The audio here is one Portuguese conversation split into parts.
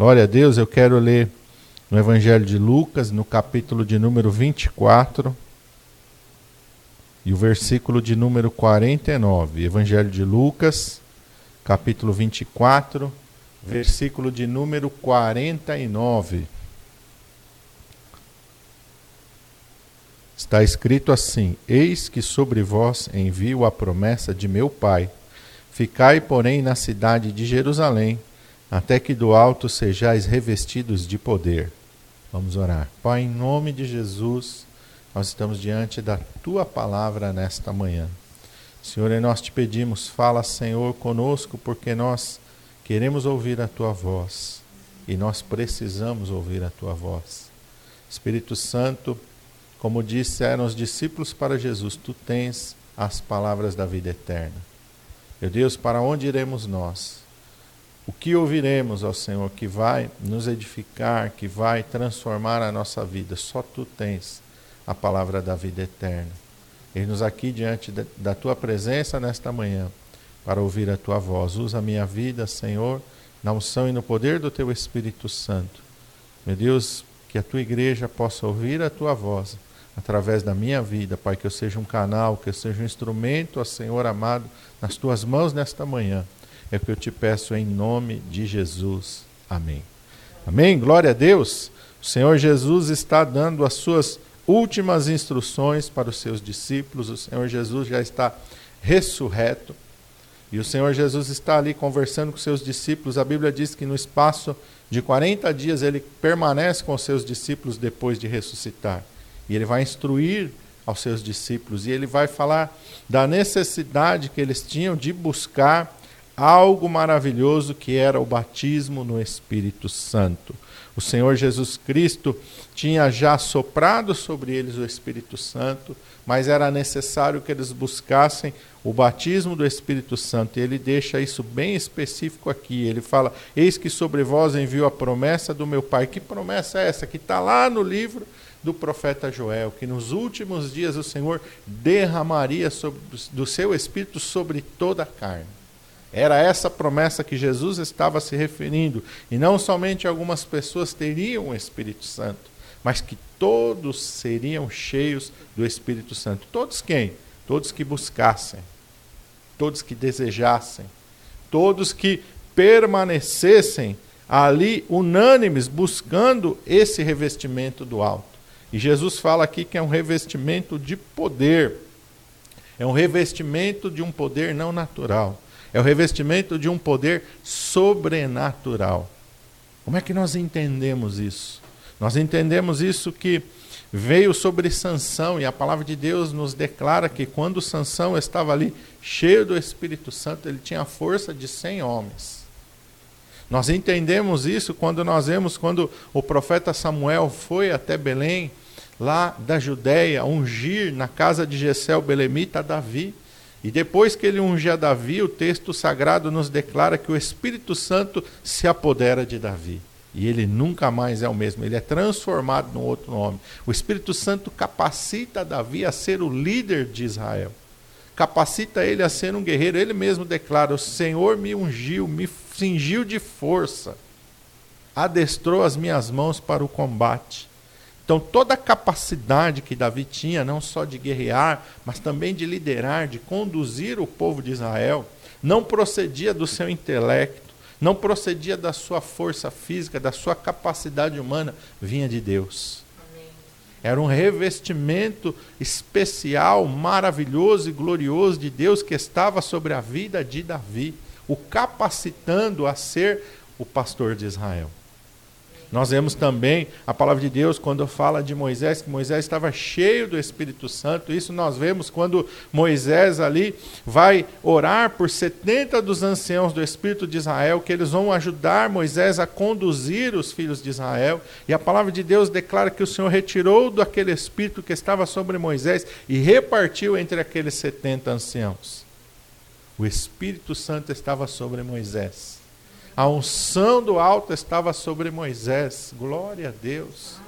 Glória a Deus, eu quero ler no Evangelho de Lucas, no capítulo de número 24, e o versículo de número 49. Evangelho de Lucas, capítulo 24, versículo de número 49. Está escrito assim: Eis que sobre vós envio a promessa de meu Pai. Ficai, porém, na cidade de Jerusalém até que do alto sejais revestidos de poder. Vamos orar. Pai, em nome de Jesus, nós estamos diante da tua palavra nesta manhã. Senhor, e nós te pedimos, fala, Senhor, conosco, porque nós queremos ouvir a tua voz e nós precisamos ouvir a tua voz. Espírito Santo, como disseram os discípulos para Jesus, tu tens as palavras da vida eterna. Meu Deus, para onde iremos nós? O que ouviremos ao Senhor que vai nos edificar, que vai transformar a nossa vida? Só tu tens a palavra da vida eterna. Eis-nos aqui diante da tua presença nesta manhã para ouvir a tua voz. Usa a minha vida, Senhor, na unção e no poder do teu Espírito Santo. Meu Deus, que a tua igreja possa ouvir a tua voz através da minha vida, Pai, que eu seja um canal, que eu seja um instrumento, ó Senhor amado, nas tuas mãos nesta manhã é o que eu te peço em nome de Jesus. Amém. Amém? Glória a Deus. O Senhor Jesus está dando as suas últimas instruções para os seus discípulos. O Senhor Jesus já está ressurreto. E o Senhor Jesus está ali conversando com seus discípulos. A Bíblia diz que no espaço de 40 dias ele permanece com os seus discípulos depois de ressuscitar. E ele vai instruir aos seus discípulos e ele vai falar da necessidade que eles tinham de buscar algo maravilhoso que era o batismo no Espírito Santo. O Senhor Jesus Cristo tinha já soprado sobre eles o Espírito Santo, mas era necessário que eles buscassem o batismo do Espírito Santo. E ele deixa isso bem específico aqui. Ele fala: Eis que sobre vós envio a promessa do meu Pai. Que promessa é essa? Que está lá no livro do profeta Joel, que nos últimos dias o Senhor derramaria sobre, do seu Espírito sobre toda a carne. Era essa promessa que Jesus estava se referindo. E não somente algumas pessoas teriam o Espírito Santo, mas que todos seriam cheios do Espírito Santo. Todos quem? Todos que buscassem, todos que desejassem, todos que permanecessem ali unânimes buscando esse revestimento do alto. E Jesus fala aqui que é um revestimento de poder. É um revestimento de um poder não natural é o revestimento de um poder sobrenatural. Como é que nós entendemos isso? Nós entendemos isso que veio sobre Sansão e a palavra de Deus nos declara que quando Sansão estava ali cheio do Espírito Santo, ele tinha a força de 100 homens. Nós entendemos isso quando nós vemos quando o profeta Samuel foi até Belém, lá da Judéia, ungir na casa de Jessel Belemita Davi. E depois que ele ungia Davi, o texto sagrado nos declara que o Espírito Santo se apodera de Davi. E ele nunca mais é o mesmo, ele é transformado num outro nome. O Espírito Santo capacita Davi a ser o líder de Israel. Capacita ele a ser um guerreiro. Ele mesmo declara: O Senhor me ungiu, me cingiu de força, adestrou as minhas mãos para o combate. Então, toda a capacidade que Davi tinha, não só de guerrear, mas também de liderar, de conduzir o povo de Israel, não procedia do seu intelecto, não procedia da sua força física, da sua capacidade humana, vinha de Deus. Era um revestimento especial, maravilhoso e glorioso de Deus que estava sobre a vida de Davi, o capacitando a ser o pastor de Israel. Nós vemos também a palavra de Deus quando fala de Moisés, que Moisés estava cheio do Espírito Santo. Isso nós vemos quando Moisés ali vai orar por 70 dos anciãos do Espírito de Israel, que eles vão ajudar Moisés a conduzir os filhos de Israel. E a palavra de Deus declara que o Senhor retirou daquele Espírito que estava sobre Moisés e repartiu entre aqueles 70 anciãos. O Espírito Santo estava sobre Moisés. A unção do alto estava sobre Moisés. Glória a Deus.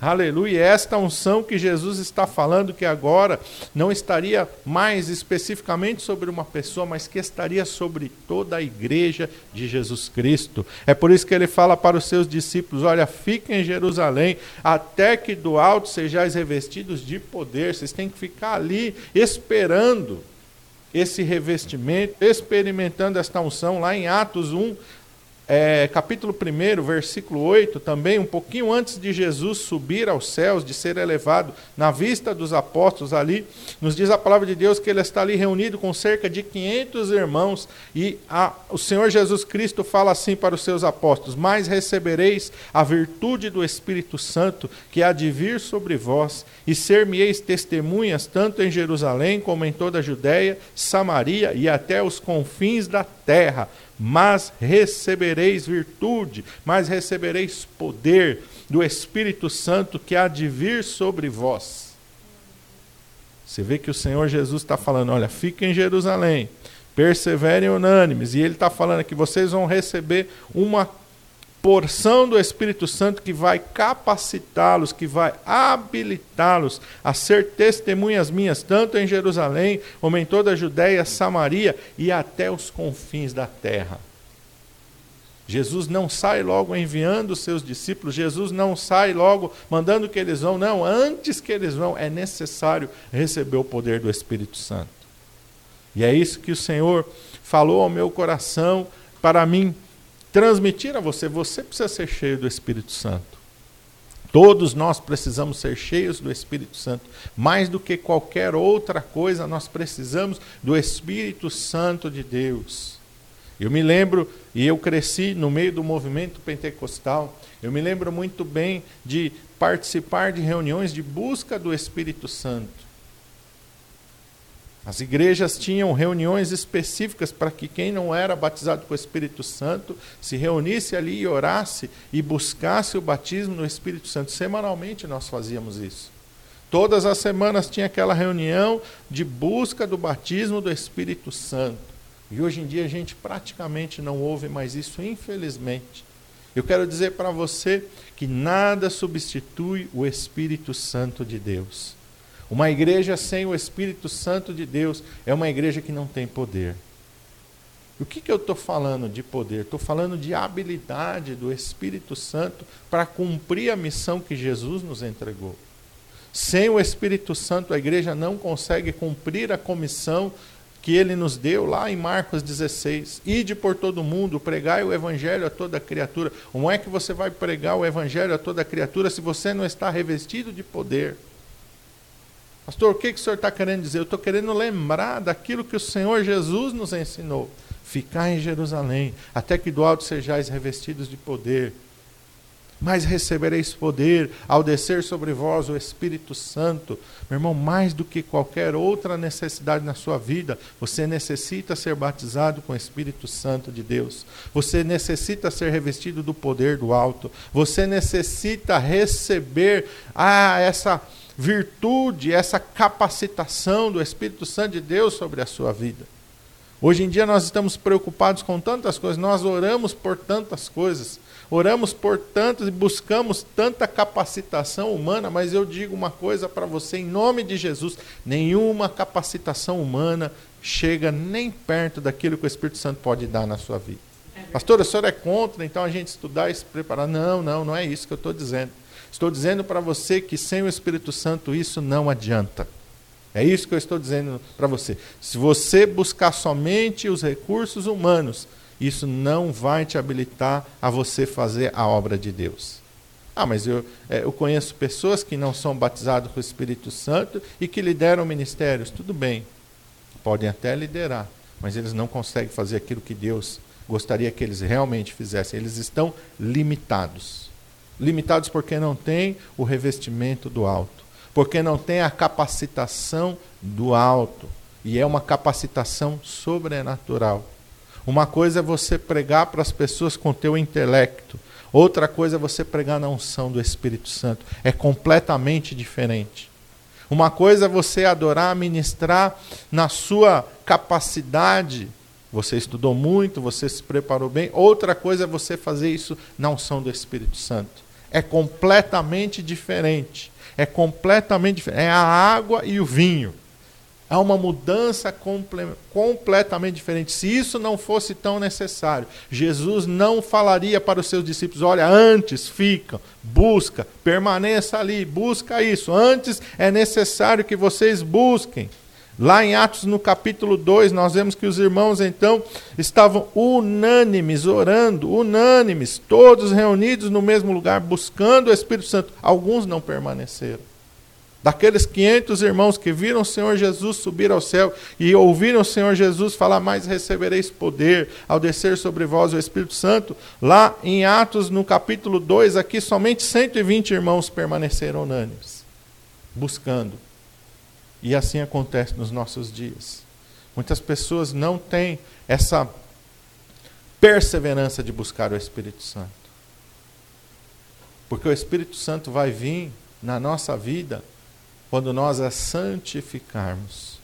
Aleluia. Esta unção que Jesus está falando que agora não estaria mais especificamente sobre uma pessoa, mas que estaria sobre toda a igreja de Jesus Cristo. É por isso que ele fala para os seus discípulos: Olha, fiquem em Jerusalém, até que do alto sejais revestidos de poder. Vocês têm que ficar ali esperando esse revestimento, experimentando esta unção. Lá em Atos 1, é, capítulo 1, versículo 8, também, um pouquinho antes de Jesus subir aos céus, de ser elevado na vista dos apóstolos ali, nos diz a palavra de Deus que ele está ali reunido com cerca de 500 irmãos, e a, o Senhor Jesus Cristo fala assim para os seus apóstolos: Mas recebereis a virtude do Espírito Santo, que há de vir sobre vós, e ser-me-eis testemunhas tanto em Jerusalém como em toda a Judéia, Samaria e até os confins da terra mas recebereis virtude, mas recebereis poder do Espírito Santo que há de vir sobre vós. Você vê que o Senhor Jesus está falando: olha, fiquem em Jerusalém, perseverem unânimes, e Ele está falando que vocês vão receber uma porção do Espírito Santo que vai capacitá-los, que vai habilitá-los a ser testemunhas minhas, tanto em Jerusalém, como em toda a Judéia, Samaria e até os confins da terra. Jesus não sai logo enviando os seus discípulos, Jesus não sai logo mandando que eles vão, não, antes que eles vão, é necessário receber o poder do Espírito Santo. E é isso que o Senhor falou ao meu coração para mim transmitir a você, você precisa ser cheio do Espírito Santo. Todos nós precisamos ser cheios do Espírito Santo. Mais do que qualquer outra coisa, nós precisamos do Espírito Santo de Deus. Eu me lembro, e eu cresci no meio do movimento pentecostal, eu me lembro muito bem de participar de reuniões de busca do Espírito Santo. As igrejas tinham reuniões específicas para que quem não era batizado com o Espírito Santo se reunisse ali e orasse e buscasse o batismo no Espírito Santo. Semanalmente nós fazíamos isso. Todas as semanas tinha aquela reunião de busca do batismo do Espírito Santo. E hoje em dia a gente praticamente não ouve mais isso, infelizmente. Eu quero dizer para você que nada substitui o Espírito Santo de Deus. Uma igreja sem o Espírito Santo de Deus é uma igreja que não tem poder. O que, que eu estou falando de poder? Estou falando de habilidade do Espírito Santo para cumprir a missão que Jesus nos entregou. Sem o Espírito Santo, a igreja não consegue cumprir a comissão que ele nos deu lá em Marcos 16. Ide por todo mundo, pregai o evangelho a toda criatura. Como é que você vai pregar o evangelho a toda criatura se você não está revestido de poder? Pastor, o que, que o senhor está querendo dizer? Eu estou querendo lembrar daquilo que o Senhor Jesus nos ensinou. Ficar em Jerusalém, até que do alto sejais revestidos de poder. Mas recebereis poder ao descer sobre vós o Espírito Santo. Meu irmão, mais do que qualquer outra necessidade na sua vida, você necessita ser batizado com o Espírito Santo de Deus. Você necessita ser revestido do poder do alto. Você necessita receber ah, essa virtude, essa capacitação do Espírito Santo de Deus sobre a sua vida. Hoje em dia nós estamos preocupados com tantas coisas, nós oramos por tantas coisas, oramos por tantas e buscamos tanta capacitação humana, mas eu digo uma coisa para você, em nome de Jesus: nenhuma capacitação humana chega nem perto daquilo que o Espírito Santo pode dar na sua vida. Pastor, a senhora é contra, então a gente estudar e se preparar. Não, não, não é isso que eu estou dizendo. Estou dizendo para você que sem o Espírito Santo isso não adianta. É isso que eu estou dizendo para você. Se você buscar somente os recursos humanos, isso não vai te habilitar a você fazer a obra de Deus. Ah, mas eu, é, eu conheço pessoas que não são batizadas com o Espírito Santo e que lideram ministérios. Tudo bem, podem até liderar, mas eles não conseguem fazer aquilo que Deus gostaria que eles realmente fizessem. Eles estão limitados. Limitados porque não têm o revestimento do alto, porque não têm a capacitação do alto. E é uma capacitação sobrenatural. Uma coisa é você pregar para as pessoas com teu intelecto, outra coisa é você pregar na unção do Espírito Santo. É completamente diferente. Uma coisa é você adorar, ministrar na sua capacidade. Você estudou muito, você se preparou bem. Outra coisa é você fazer isso na unção do Espírito Santo É completamente diferente. É completamente diferente. É a água e o vinho. Há uma mudança comple completamente diferente. Se isso não fosse tão necessário, Jesus não falaria para os seus discípulos: olha, antes fica, busca, permaneça ali, busca isso. Antes é necessário que vocês busquem. Lá em Atos, no capítulo 2, nós vemos que os irmãos então estavam unânimes, orando, unânimes, todos reunidos no mesmo lugar, buscando o Espírito Santo. Alguns não permaneceram. Daqueles 500 irmãos que viram o Senhor Jesus subir ao céu e ouviram o Senhor Jesus falar: Mais recebereis poder ao descer sobre vós o Espírito Santo. Lá em Atos, no capítulo 2, aqui somente 120 irmãos permaneceram unânimes, buscando e assim acontece nos nossos dias. Muitas pessoas não têm essa perseverança de buscar o Espírito Santo. Porque o Espírito Santo vai vir na nossa vida quando nós a santificarmos.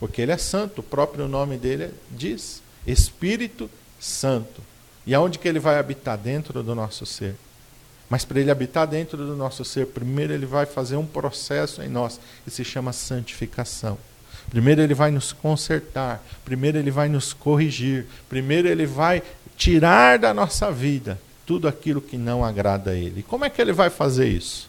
Porque ele é santo, o próprio nome dele diz Espírito Santo. E aonde que ele vai habitar? Dentro do nosso ser. Mas para ele habitar dentro do nosso ser, primeiro ele vai fazer um processo em nós que se chama santificação. Primeiro ele vai nos consertar, primeiro ele vai nos corrigir, primeiro ele vai tirar da nossa vida tudo aquilo que não agrada a ele. Como é que ele vai fazer isso?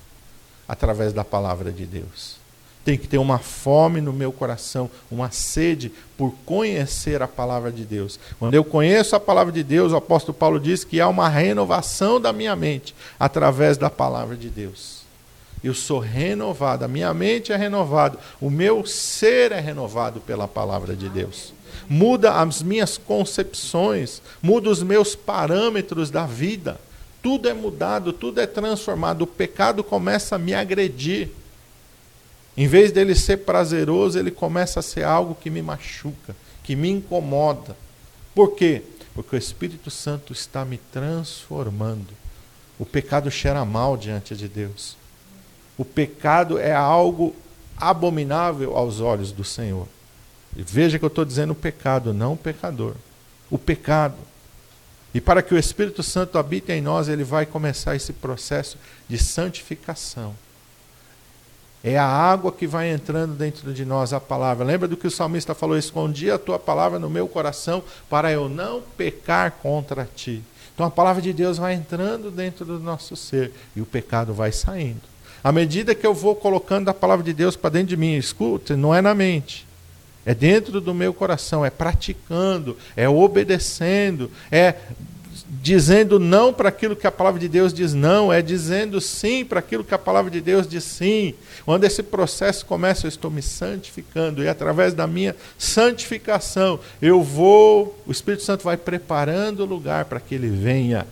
Através da palavra de Deus tem que ter uma fome no meu coração, uma sede por conhecer a palavra de Deus. Quando eu conheço a palavra de Deus, o apóstolo Paulo diz que há uma renovação da minha mente através da palavra de Deus. Eu sou renovado, a minha mente é renovada, o meu ser é renovado pela palavra de Deus. Muda as minhas concepções, muda os meus parâmetros da vida. Tudo é mudado, tudo é transformado. O pecado começa a me agredir. Em vez dele ser prazeroso, ele começa a ser algo que me machuca, que me incomoda. Por quê? Porque o Espírito Santo está me transformando. O pecado cheira mal diante de Deus. O pecado é algo abominável aos olhos do Senhor. E veja que eu estou dizendo pecado, não o pecador. O pecado. E para que o Espírito Santo habite em nós, ele vai começar esse processo de santificação. É a água que vai entrando dentro de nós, a palavra. Lembra do que o salmista falou? Escondi a tua palavra no meu coração para eu não pecar contra ti. Então a palavra de Deus vai entrando dentro do nosso ser e o pecado vai saindo. À medida que eu vou colocando a palavra de Deus para dentro de mim, escute, não é na mente. É dentro do meu coração, é praticando, é obedecendo, é dizendo não para aquilo que a palavra de Deus diz não, é dizendo sim para aquilo que a palavra de Deus diz sim. Quando esse processo começa, eu estou me santificando, e através da minha santificação, eu vou, o Espírito Santo vai preparando o lugar para que ele venha.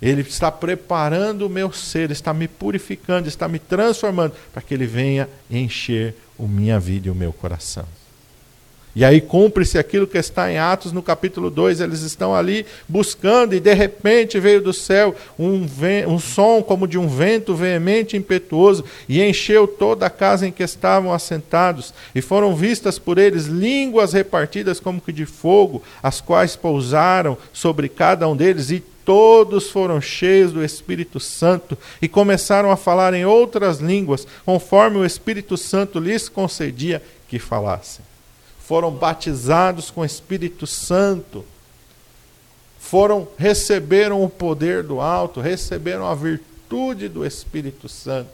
Ele está preparando o meu ser, está me purificando, está me transformando, para que ele venha encher a minha vida e o meu coração. E aí cumpre-se aquilo que está em Atos no capítulo 2. Eles estão ali buscando, e de repente veio do céu um, um som como de um vento veemente e impetuoso, e encheu toda a casa em que estavam assentados. E foram vistas por eles línguas repartidas como que de fogo, as quais pousaram sobre cada um deles, e todos foram cheios do Espírito Santo e começaram a falar em outras línguas, conforme o Espírito Santo lhes concedia que falassem foram batizados com o Espírito Santo, foram receberam o poder do alto, receberam a virtude do Espírito Santo.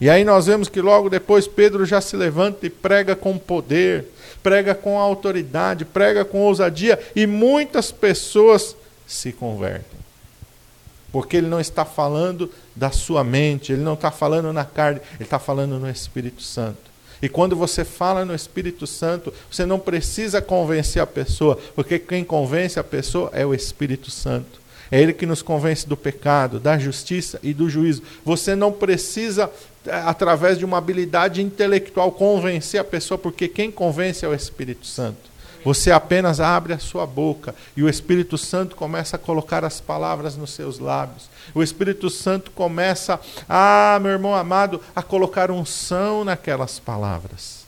E aí nós vemos que logo depois Pedro já se levanta e prega com poder, prega com autoridade, prega com ousadia e muitas pessoas se convertem. Porque ele não está falando da sua mente, ele não está falando na carne, ele está falando no Espírito Santo. E quando você fala no Espírito Santo, você não precisa convencer a pessoa, porque quem convence a pessoa é o Espírito Santo. É Ele que nos convence do pecado, da justiça e do juízo. Você não precisa, eh, através de uma habilidade intelectual, convencer a pessoa, porque quem convence é o Espírito Santo. Você apenas abre a sua boca e o Espírito Santo começa a colocar as palavras nos seus lábios. O Espírito Santo começa, ah, meu irmão amado, a colocar unção naquelas palavras.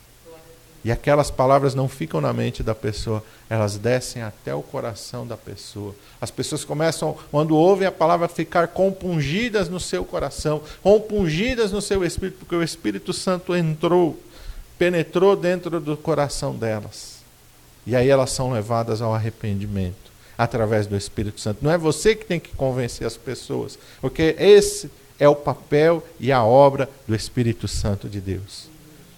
E aquelas palavras não ficam na mente da pessoa, elas descem até o coração da pessoa. As pessoas começam, quando ouvem a palavra, a ficar compungidas no seu coração, compungidas no seu espírito, porque o Espírito Santo entrou, penetrou dentro do coração delas. E aí elas são levadas ao arrependimento através do Espírito Santo. Não é você que tem que convencer as pessoas, porque esse é o papel e a obra do Espírito Santo de Deus.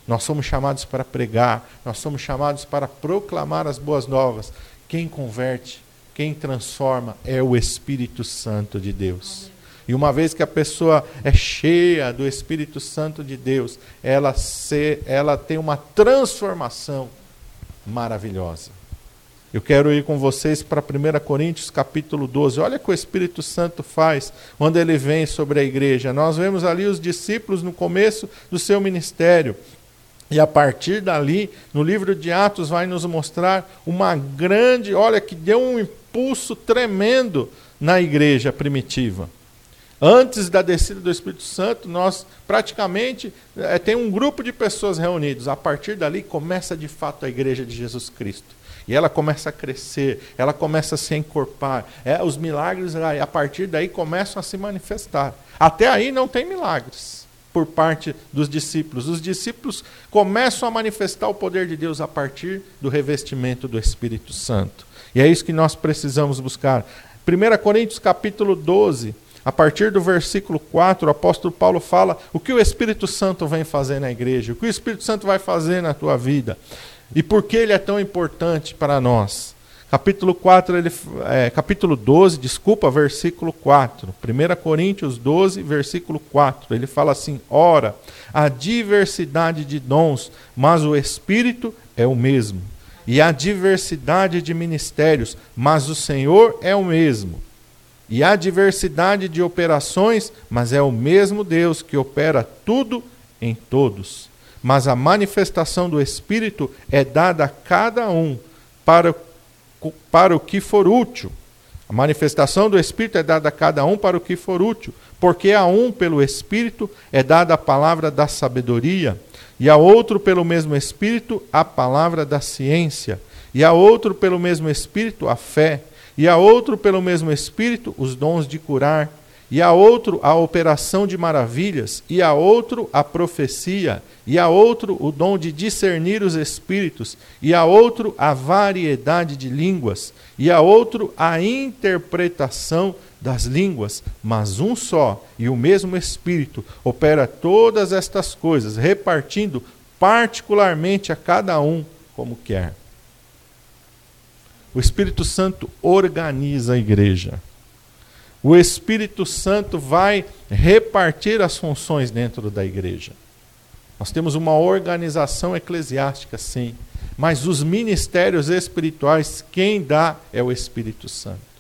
Nós somos chamados para pregar, nós somos chamados para proclamar as boas novas. Quem converte, quem transforma é o Espírito Santo de Deus. E uma vez que a pessoa é cheia do Espírito Santo de Deus, ela, se, ela tem uma transformação maravilhosa. Eu quero ir com vocês para 1 Coríntios capítulo 12. Olha o que o Espírito Santo faz quando ele vem sobre a igreja. Nós vemos ali os discípulos no começo do seu ministério. E a partir dali, no livro de Atos, vai nos mostrar uma grande, olha, que deu um impulso tremendo na igreja primitiva. Antes da descida do Espírito Santo, nós praticamente é, tem um grupo de pessoas reunidos. A partir dali começa de fato a igreja de Jesus Cristo. E ela começa a crescer, ela começa a se encorpar. É, os milagres, a partir daí, começam a se manifestar. Até aí não tem milagres por parte dos discípulos. Os discípulos começam a manifestar o poder de Deus a partir do revestimento do Espírito Santo. E é isso que nós precisamos buscar. 1 Coríntios capítulo 12, a partir do versículo 4, o apóstolo Paulo fala o que o Espírito Santo vem fazer na igreja, o que o Espírito Santo vai fazer na tua vida. E por que ele é tão importante para nós? Capítulo 4, ele, é, capítulo 12, desculpa, versículo 4. 1 Coríntios 12, versículo 4. Ele fala assim: Ora, a diversidade de dons, mas o Espírito é o mesmo. E a diversidade de ministérios, mas o Senhor é o mesmo. E a diversidade de operações, mas é o mesmo Deus que opera tudo em todos mas a manifestação do Espírito é dada a cada um para, para o que for útil. A manifestação do Espírito é dada a cada um para o que for útil, porque a um, pelo Espírito, é dada a palavra da sabedoria, e a outro, pelo mesmo Espírito, a palavra da ciência, e a outro, pelo mesmo Espírito, a fé, e a outro, pelo mesmo Espírito, os dons de curar, e a outro a operação de maravilhas, e a outro a profecia, e a outro o dom de discernir os espíritos, e a outro a variedade de línguas, e a outro a interpretação das línguas, mas um só e o mesmo Espírito opera todas estas coisas, repartindo particularmente a cada um como quer. O Espírito Santo organiza a igreja o Espírito Santo vai repartir as funções dentro da igreja. Nós temos uma organização eclesiástica, sim, mas os ministérios espirituais, quem dá é o Espírito Santo.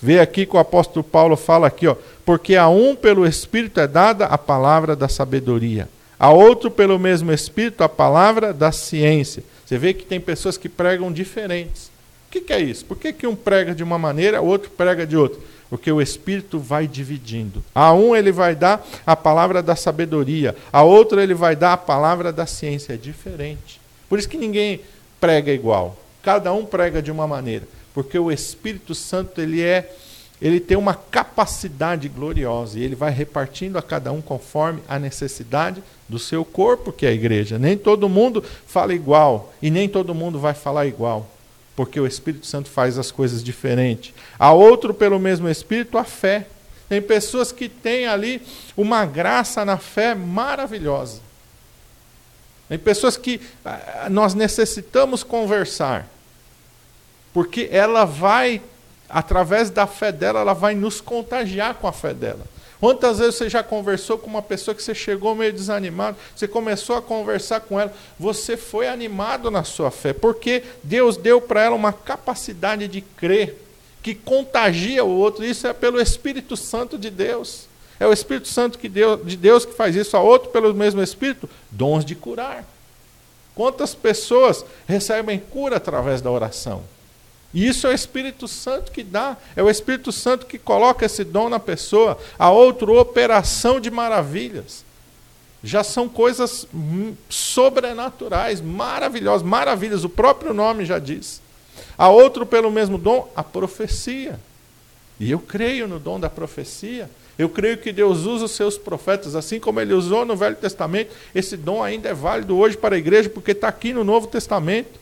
Vê aqui que o apóstolo Paulo fala aqui, ó, porque a um pelo Espírito é dada a palavra da sabedoria, a outro pelo mesmo Espírito a palavra da ciência. Você vê que tem pessoas que pregam diferentes. O que, que é isso? Por que, que um prega de uma maneira, o outro prega de outra? porque o Espírito vai dividindo. A um ele vai dar a palavra da sabedoria, a outro ele vai dar a palavra da ciência. É diferente. Por isso que ninguém prega igual. Cada um prega de uma maneira, porque o Espírito Santo ele é ele tem uma capacidade gloriosa e ele vai repartindo a cada um conforme a necessidade do seu corpo, que é a igreja. Nem todo mundo fala igual e nem todo mundo vai falar igual porque o Espírito Santo faz as coisas diferentes. A outro, pelo mesmo Espírito, a fé. Tem pessoas que têm ali uma graça na fé maravilhosa. Tem pessoas que ah, nós necessitamos conversar, porque ela vai, através da fé dela, ela vai nos contagiar com a fé dela. Quantas vezes você já conversou com uma pessoa que você chegou meio desanimado, você começou a conversar com ela, você foi animado na sua fé, porque Deus deu para ela uma capacidade de crer que contagia o outro. Isso é pelo Espírito Santo de Deus. É o Espírito Santo que de Deus que faz isso, a outro pelo mesmo Espírito, dons de curar. Quantas pessoas recebem cura através da oração? E isso é o Espírito Santo que dá, é o Espírito Santo que coloca esse dom na pessoa, a outra operação de maravilhas. já são coisas sobrenaturais, maravilhosas, maravilhas, o próprio nome já diz. A outro, pelo mesmo dom, a profecia. E eu creio no dom da profecia. Eu creio que Deus usa os seus profetas, assim como ele usou no Velho Testamento. Esse dom ainda é válido hoje para a igreja, porque está aqui no Novo Testamento.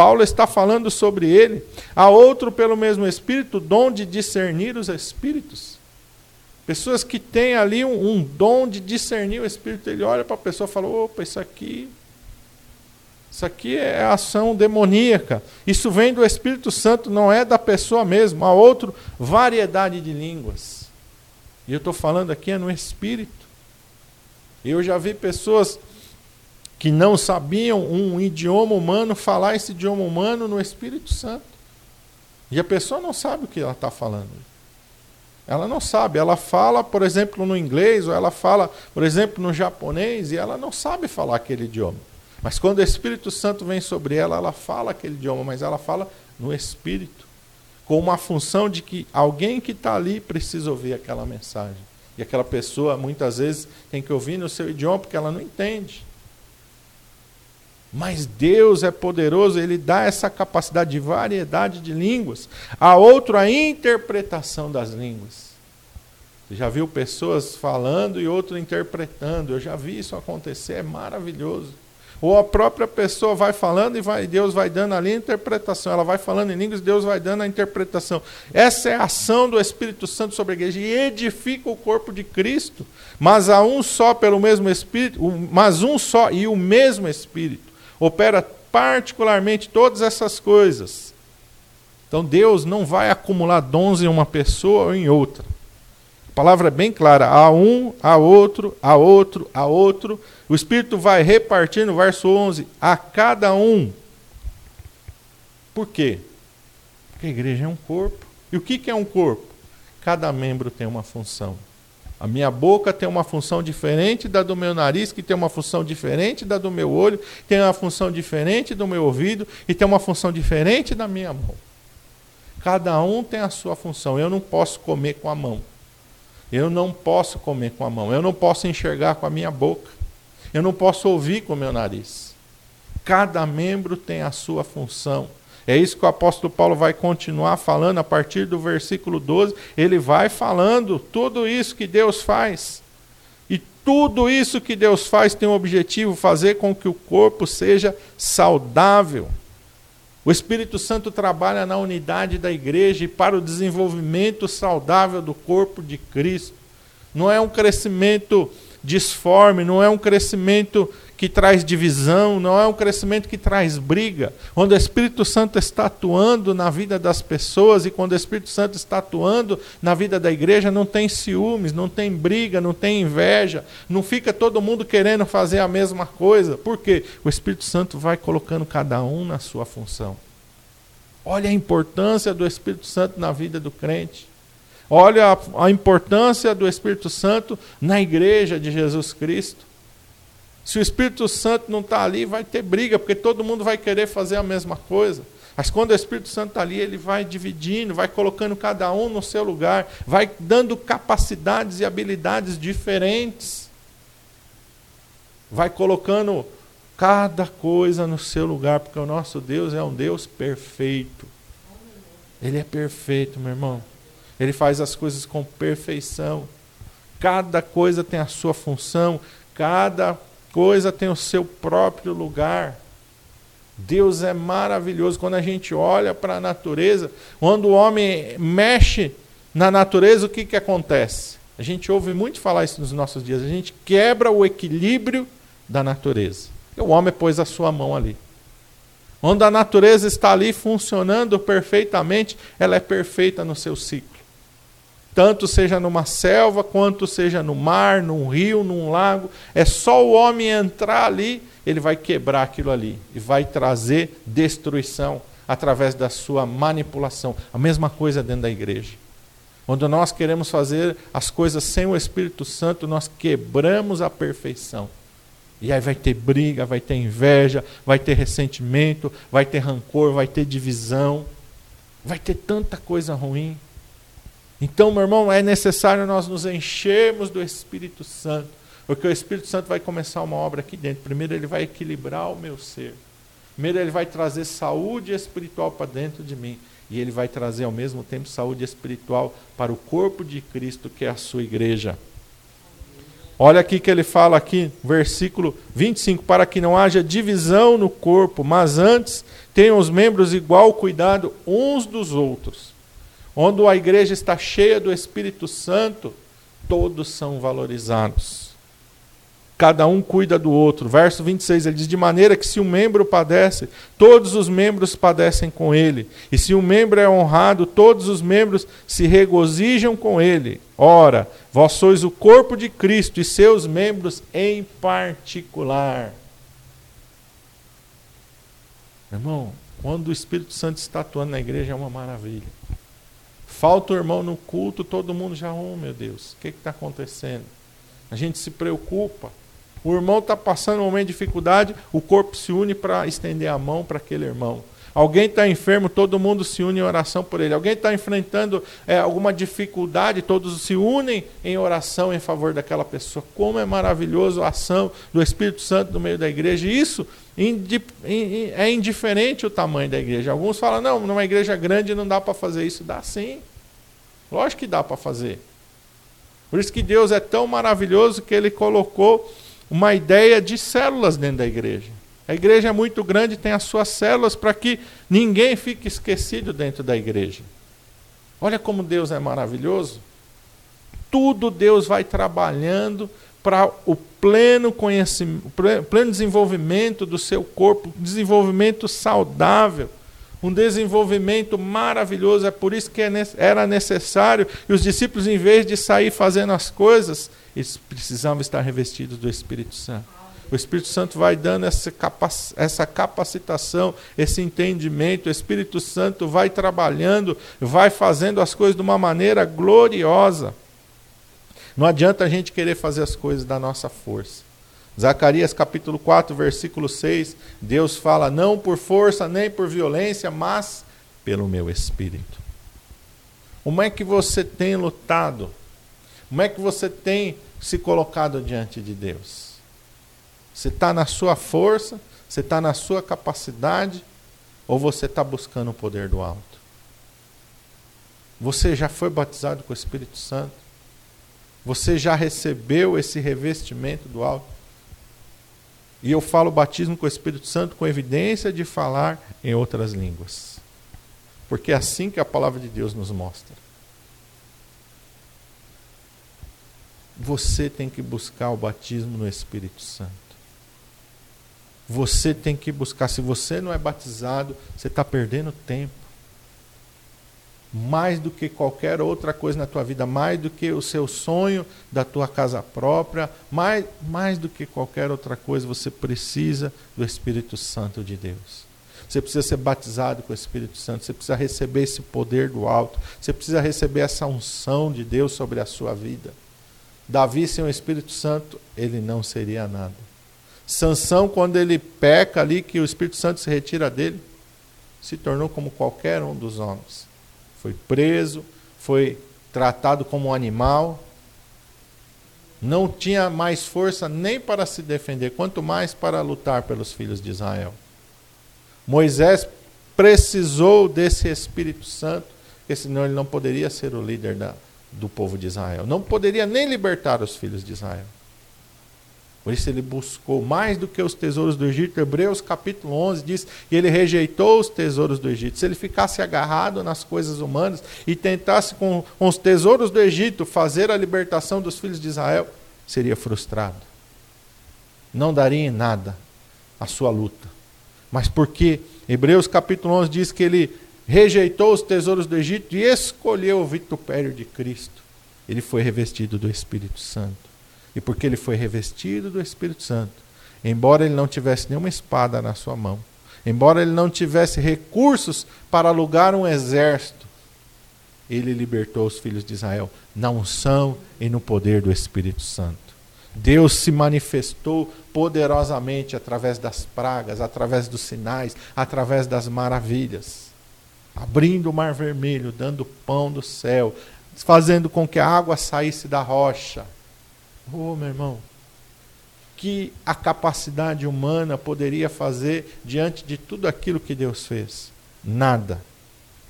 Paulo está falando sobre ele. A outro, pelo mesmo Espírito, dom de discernir os Espíritos. Pessoas que têm ali um, um dom de discernir o Espírito. Ele olha para a pessoa e fala: opa, isso aqui isso aqui é ação demoníaca. Isso vem do Espírito Santo, não é da pessoa mesmo. Há outra variedade de línguas. E eu estou falando aqui é no Espírito. Eu já vi pessoas que não sabiam um idioma humano falar esse idioma humano no Espírito Santo. E a pessoa não sabe o que ela está falando. Ela não sabe. Ela fala, por exemplo, no inglês, ou ela fala, por exemplo, no japonês, e ela não sabe falar aquele idioma. Mas quando o Espírito Santo vem sobre ela, ela fala aquele idioma, mas ela fala no Espírito, com uma função de que alguém que está ali precisa ouvir aquela mensagem. E aquela pessoa, muitas vezes, tem que ouvir no seu idioma porque ela não entende. Mas Deus é poderoso, Ele dá essa capacidade de variedade de línguas. A outro, a interpretação das línguas. Você já viu pessoas falando e outro interpretando. Eu já vi isso acontecer, é maravilhoso. Ou a própria pessoa vai falando e vai, Deus vai dando ali a interpretação. Ela vai falando em línguas, Deus vai dando a interpretação. Essa é a ação do Espírito Santo sobre a igreja e edifica o corpo de Cristo. Mas há um só pelo mesmo Espírito, mas um só e o mesmo Espírito opera particularmente todas essas coisas. Então Deus não vai acumular dons em uma pessoa ou em outra. A palavra é bem clara: a um, a outro, a outro, a outro o Espírito vai repartir, no verso 11, a cada um. Por quê? Porque a igreja é um corpo. E o que é um corpo? Cada membro tem uma função. A minha boca tem uma função diferente da do meu nariz, que tem uma função diferente da do meu olho, tem uma função diferente do meu ouvido e tem uma função diferente da minha mão. Cada um tem a sua função. Eu não posso comer com a mão. Eu não posso comer com a mão. Eu não posso enxergar com a minha boca. Eu não posso ouvir com o meu nariz. Cada membro tem a sua função. É isso que o apóstolo Paulo vai continuar falando a partir do versículo 12. Ele vai falando tudo isso que Deus faz. E tudo isso que Deus faz tem o objetivo fazer com que o corpo seja saudável. O Espírito Santo trabalha na unidade da igreja e para o desenvolvimento saudável do corpo de Cristo. Não é um crescimento disforme, não é um crescimento que traz divisão, não é um crescimento que traz briga. Quando o Espírito Santo está atuando na vida das pessoas e quando o Espírito Santo está atuando na vida da igreja, não tem ciúmes, não tem briga, não tem inveja, não fica todo mundo querendo fazer a mesma coisa. Por quê? O Espírito Santo vai colocando cada um na sua função. Olha a importância do Espírito Santo na vida do crente. Olha a, a importância do Espírito Santo na igreja de Jesus Cristo. Se o Espírito Santo não está ali, vai ter briga, porque todo mundo vai querer fazer a mesma coisa. Mas quando o Espírito Santo está ali, ele vai dividindo, vai colocando cada um no seu lugar, vai dando capacidades e habilidades diferentes. Vai colocando cada coisa no seu lugar, porque o nosso Deus é um Deus perfeito. Ele é perfeito, meu irmão. Ele faz as coisas com perfeição. Cada coisa tem a sua função, cada coisa tem o seu próprio lugar. Deus é maravilhoso. Quando a gente olha para a natureza, quando o homem mexe na natureza, o que, que acontece? A gente ouve muito falar isso nos nossos dias. A gente quebra o equilíbrio da natureza. O homem pôs a sua mão ali. Quando a natureza está ali funcionando perfeitamente, ela é perfeita no seu ciclo tanto seja numa selva, quanto seja no mar, num rio, num lago. É só o homem entrar ali, ele vai quebrar aquilo ali e vai trazer destruição através da sua manipulação. A mesma coisa dentro da igreja. Quando nós queremos fazer as coisas sem o Espírito Santo, nós quebramos a perfeição. E aí vai ter briga, vai ter inveja, vai ter ressentimento, vai ter rancor, vai ter divisão, vai ter tanta coisa ruim. Então, meu irmão, é necessário nós nos enchermos do Espírito Santo. Porque o Espírito Santo vai começar uma obra aqui dentro. Primeiro, ele vai equilibrar o meu ser. Primeiro, ele vai trazer saúde espiritual para dentro de mim. E ele vai trazer ao mesmo tempo saúde espiritual para o corpo de Cristo, que é a sua igreja. Olha aqui que ele fala aqui, versículo 25, para que não haja divisão no corpo, mas antes tenham os membros igual cuidado uns dos outros. Onde a igreja está cheia do Espírito Santo, todos são valorizados cada um cuida do outro. Verso 26, ele diz: De maneira que se um membro padece, todos os membros padecem com ele. E se um membro é honrado, todos os membros se regozijam com ele. Ora, vós sois o corpo de Cristo e seus membros em particular. Irmão, quando o Espírito Santo está atuando na igreja é uma maravilha. Falta o irmão no culto, todo mundo já, oh meu Deus, o que está acontecendo? A gente se preocupa. O irmão está passando um momento de dificuldade, o corpo se une para estender a mão para aquele irmão. Alguém está enfermo, todo mundo se une em oração por ele. Alguém está enfrentando é, alguma dificuldade, todos se unem em oração em favor daquela pessoa. Como é maravilhoso a ação do Espírito Santo no meio da igreja. Isso é indiferente o tamanho da igreja. Alguns falam, não, numa igreja grande não dá para fazer isso. Dá sim. Lógico que dá para fazer. Por isso que Deus é tão maravilhoso que ele colocou uma ideia de células dentro da igreja. A igreja é muito grande, tem as suas células para que ninguém fique esquecido dentro da igreja. Olha como Deus é maravilhoso. Tudo Deus vai trabalhando para o pleno conhecimento, pleno desenvolvimento do seu corpo, desenvolvimento saudável, um desenvolvimento maravilhoso. É por isso que é era necessário e os discípulos, em vez de sair fazendo as coisas, eles precisavam estar revestidos do Espírito Santo. O Espírito Santo vai dando essa, essa capacitação, esse entendimento. O Espírito Santo vai trabalhando, vai fazendo as coisas de uma maneira gloriosa. Não adianta a gente querer fazer as coisas da nossa força. Zacarias capítulo 4, versículo 6, Deus fala: Não por força nem por violência, mas pelo meu espírito. Como é que você tem lutado como é que você tem se colocado diante de Deus? Você está na sua força? Você está na sua capacidade? Ou você está buscando o poder do alto? Você já foi batizado com o Espírito Santo? Você já recebeu esse revestimento do alto? E eu falo batismo com o Espírito Santo com evidência de falar em outras línguas. Porque é assim que a palavra de Deus nos mostra. você tem que buscar o batismo no Espírito Santo. Você tem que buscar. Se você não é batizado, você está perdendo tempo. Mais do que qualquer outra coisa na tua vida, mais do que o seu sonho da tua casa própria, mais, mais do que qualquer outra coisa, você precisa do Espírito Santo de Deus. Você precisa ser batizado com o Espírito Santo, você precisa receber esse poder do alto, você precisa receber essa unção de Deus sobre a sua vida. Davi sem o Espírito Santo, ele não seria nada. Sansão, quando ele peca ali, que o Espírito Santo se retira dele, se tornou como qualquer um dos homens. Foi preso, foi tratado como um animal, não tinha mais força nem para se defender, quanto mais para lutar pelos filhos de Israel. Moisés precisou desse Espírito Santo, porque senão ele não poderia ser o líder da, do povo de Israel. Não poderia nem libertar os filhos de Israel. Por isso ele buscou mais do que os tesouros do Egito. Hebreus capítulo 11 diz que ele rejeitou os tesouros do Egito. Se ele ficasse agarrado nas coisas humanas e tentasse com, com os tesouros do Egito fazer a libertação dos filhos de Israel, seria frustrado. Não daria em nada a sua luta. Mas porque Hebreus capítulo 11 diz que ele rejeitou os tesouros do Egito e escolheu o vitupério de Cristo. Ele foi revestido do Espírito Santo. E porque ele foi revestido do Espírito Santo, embora ele não tivesse nenhuma espada na sua mão, embora ele não tivesse recursos para alugar um exército, ele libertou os filhos de Israel na unção e no poder do Espírito Santo. Deus se manifestou poderosamente através das pragas, através dos sinais, através das maravilhas abrindo o mar vermelho, dando pão do céu, fazendo com que a água saísse da rocha. Oh, meu irmão, que a capacidade humana poderia fazer diante de tudo aquilo que Deus fez? Nada.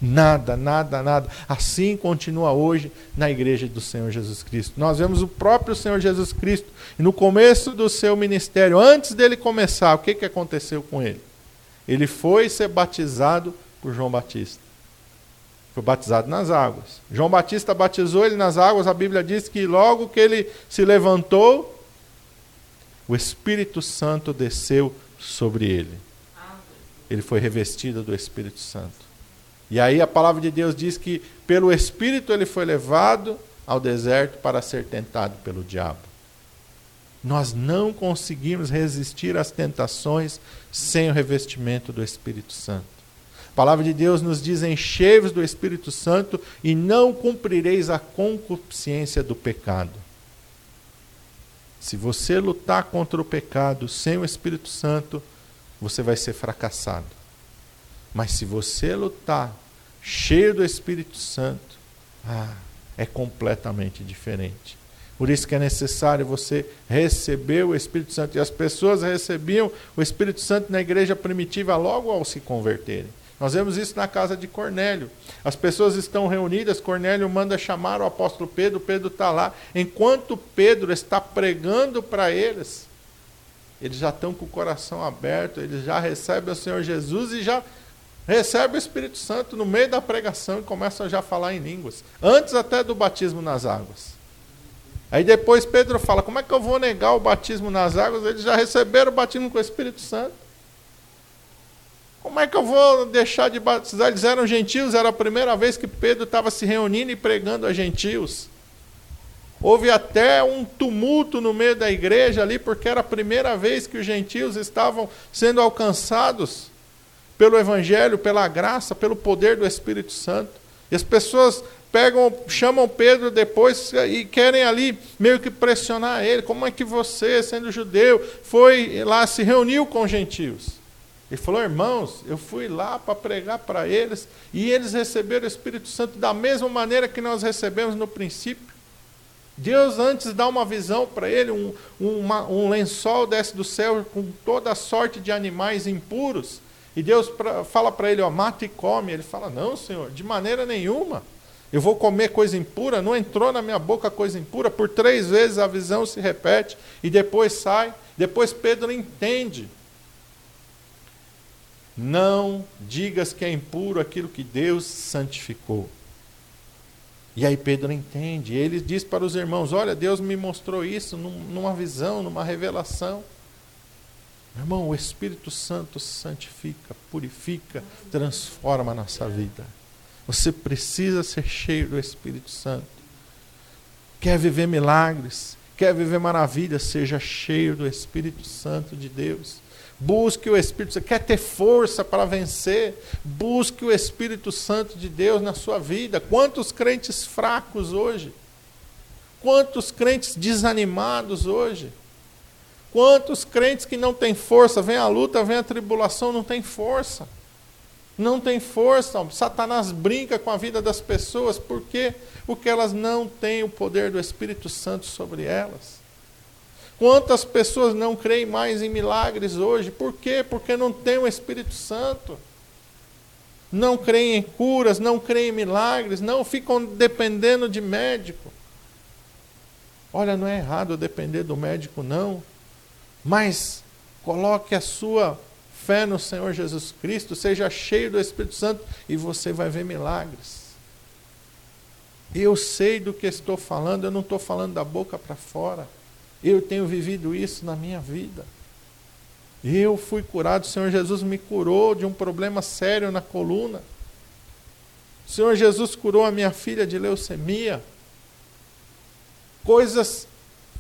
Nada, nada, nada. Assim continua hoje na igreja do Senhor Jesus Cristo. Nós vemos o próprio Senhor Jesus Cristo, e no começo do seu ministério, antes dele começar, o que, que aconteceu com ele? Ele foi ser batizado por João Batista. Foi batizado nas águas. João Batista batizou ele nas águas, a Bíblia diz que logo que ele se levantou, o Espírito Santo desceu sobre ele. Ele foi revestido do Espírito Santo. E aí a palavra de Deus diz que pelo Espírito ele foi levado ao deserto para ser tentado pelo diabo. Nós não conseguimos resistir às tentações sem o revestimento do Espírito Santo. A palavra de Deus nos diz: enchei-vos do Espírito Santo e não cumprireis a concupiscência do pecado. Se você lutar contra o pecado sem o Espírito Santo, você vai ser fracassado. Mas se você lutar cheio do Espírito Santo, ah, é completamente diferente. Por isso que é necessário você receber o Espírito Santo. E as pessoas recebiam o Espírito Santo na igreja primitiva logo ao se converterem. Nós vemos isso na casa de Cornélio. As pessoas estão reunidas, Cornélio manda chamar o apóstolo Pedro, Pedro está lá. Enquanto Pedro está pregando para eles, eles já estão com o coração aberto, eles já recebem o Senhor Jesus e já recebem o Espírito Santo no meio da pregação e começam a já falar em línguas, antes até do batismo nas águas. Aí depois Pedro fala: como é que eu vou negar o batismo nas águas? Eles já receberam o batismo com o Espírito Santo. Como é que eu vou deixar de batizar? Eles eram gentios, era a primeira vez que Pedro estava se reunindo e pregando a gentios. Houve até um tumulto no meio da igreja ali, porque era a primeira vez que os gentios estavam sendo alcançados pelo Evangelho, pela graça, pelo poder do Espírito Santo. E as pessoas pegam, chamam Pedro depois e querem ali meio que pressionar ele. Como é que você, sendo judeu, foi lá, se reuniu com os gentios? Ele falou, irmãos, eu fui lá para pregar para eles e eles receberam o Espírito Santo da mesma maneira que nós recebemos no princípio. Deus antes dá uma visão para ele, um, uma, um lençol desce do céu com toda a sorte de animais impuros. E Deus pra, fala para ele, ó, mata e come. Ele fala, não, Senhor, de maneira nenhuma. Eu vou comer coisa impura? Não entrou na minha boca coisa impura. Por três vezes a visão se repete e depois sai. Depois Pedro entende. Não digas que é impuro aquilo que Deus santificou. E aí Pedro entende. Ele diz para os irmãos: Olha, Deus me mostrou isso numa visão, numa revelação. Meu irmão, o Espírito Santo santifica, purifica, transforma a nossa vida. Você precisa ser cheio do Espírito Santo. Quer viver milagres, quer viver maravilhas, seja cheio do Espírito Santo de Deus. Busque o Espírito Santo. Quer ter força para vencer? Busque o Espírito Santo de Deus na sua vida. Quantos crentes fracos hoje? Quantos crentes desanimados hoje? Quantos crentes que não têm força, vem a luta, vem a tribulação, não tem força. Não tem força. Satanás brinca com a vida das pessoas, por quê? Porque elas não têm o poder do Espírito Santo sobre elas. Quantas pessoas não creem mais em milagres hoje? Por quê? Porque não tem o Espírito Santo. Não creem em curas, não creem em milagres, não ficam dependendo de médico. Olha, não é errado depender do médico, não. Mas coloque a sua fé no Senhor Jesus Cristo, seja cheio do Espírito Santo e você vai ver milagres. Eu sei do que estou falando, eu não estou falando da boca para fora. Eu tenho vivido isso na minha vida. Eu fui curado, o Senhor Jesus me curou de um problema sério na coluna. O Senhor Jesus curou a minha filha de leucemia. Coisas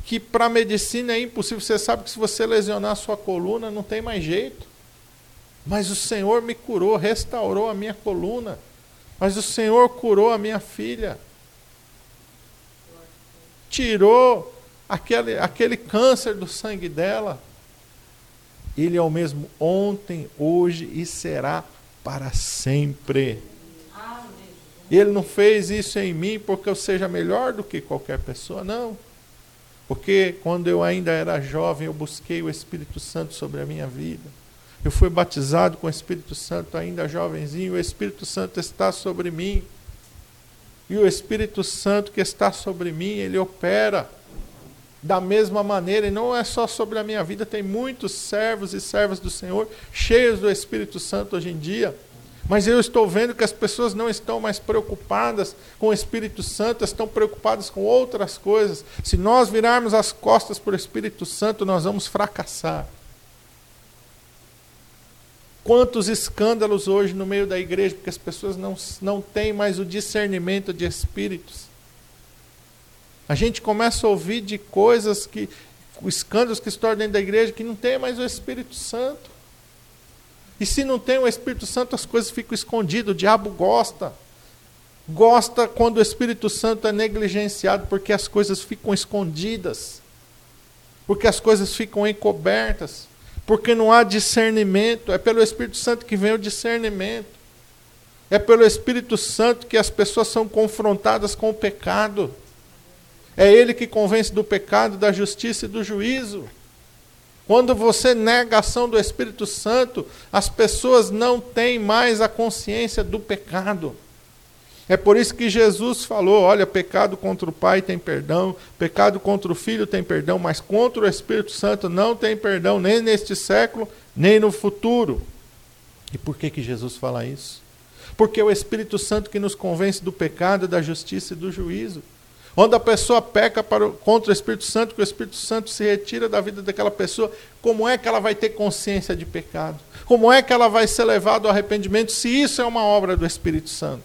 que para a medicina é impossível. Você sabe que se você lesionar a sua coluna, não tem mais jeito. Mas o Senhor me curou, restaurou a minha coluna. Mas o Senhor curou a minha filha. Tirou aquele, aquele câncer do sangue dela. Ele é o mesmo ontem, hoje e será para sempre. Ele não fez isso em mim porque eu seja melhor do que qualquer pessoa, não. Porque quando eu ainda era jovem, eu busquei o Espírito Santo sobre a minha vida. Eu fui batizado com o Espírito Santo ainda jovenzinho, o Espírito Santo está sobre mim. E o Espírito Santo que está sobre mim, ele opera da mesma maneira, e não é só sobre a minha vida, tem muitos servos e servas do Senhor cheios do Espírito Santo hoje em dia. Mas eu estou vendo que as pessoas não estão mais preocupadas com o Espírito Santo, estão preocupadas com outras coisas. Se nós virarmos as costas para o Espírito Santo, nós vamos fracassar. Quantos escândalos hoje no meio da igreja, porque as pessoas não, não têm mais o discernimento de espíritos. A gente começa a ouvir de coisas que, escândalos que estão dentro da igreja, que não tem mais o Espírito Santo. E se não tem o Espírito Santo, as coisas ficam escondidas. O diabo gosta. Gosta quando o Espírito Santo é negligenciado, porque as coisas ficam escondidas. Porque as coisas ficam encobertas. Porque não há discernimento. É pelo Espírito Santo que vem o discernimento. É pelo Espírito Santo que as pessoas são confrontadas com o pecado. É Ele que convence do pecado, da justiça e do juízo. Quando você nega a ação do Espírito Santo, as pessoas não têm mais a consciência do pecado. É por isso que Jesus falou: olha, pecado contra o Pai tem perdão, pecado contra o Filho tem perdão, mas contra o Espírito Santo não tem perdão, nem neste século, nem no futuro. E por que, que Jesus fala isso? Porque é o Espírito Santo que nos convence do pecado, da justiça e do juízo. Quando a pessoa peca para, contra o Espírito Santo, que o Espírito Santo se retira da vida daquela pessoa, como é que ela vai ter consciência de pecado? Como é que ela vai ser levada ao arrependimento se isso é uma obra do Espírito Santo?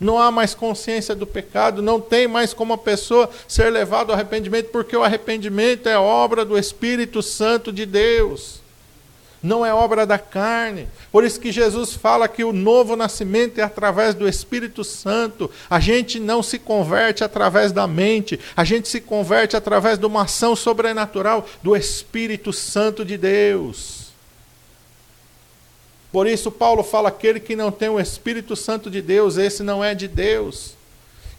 Não há mais consciência do pecado, não tem mais como a pessoa ser levada ao arrependimento, porque o arrependimento é obra do Espírito Santo de Deus não é obra da carne. Por isso que Jesus fala que o novo nascimento é através do Espírito Santo. A gente não se converte através da mente, a gente se converte através de uma ação sobrenatural do Espírito Santo de Deus. Por isso, Paulo fala: aquele que não tem o Espírito Santo de Deus, esse não é de Deus.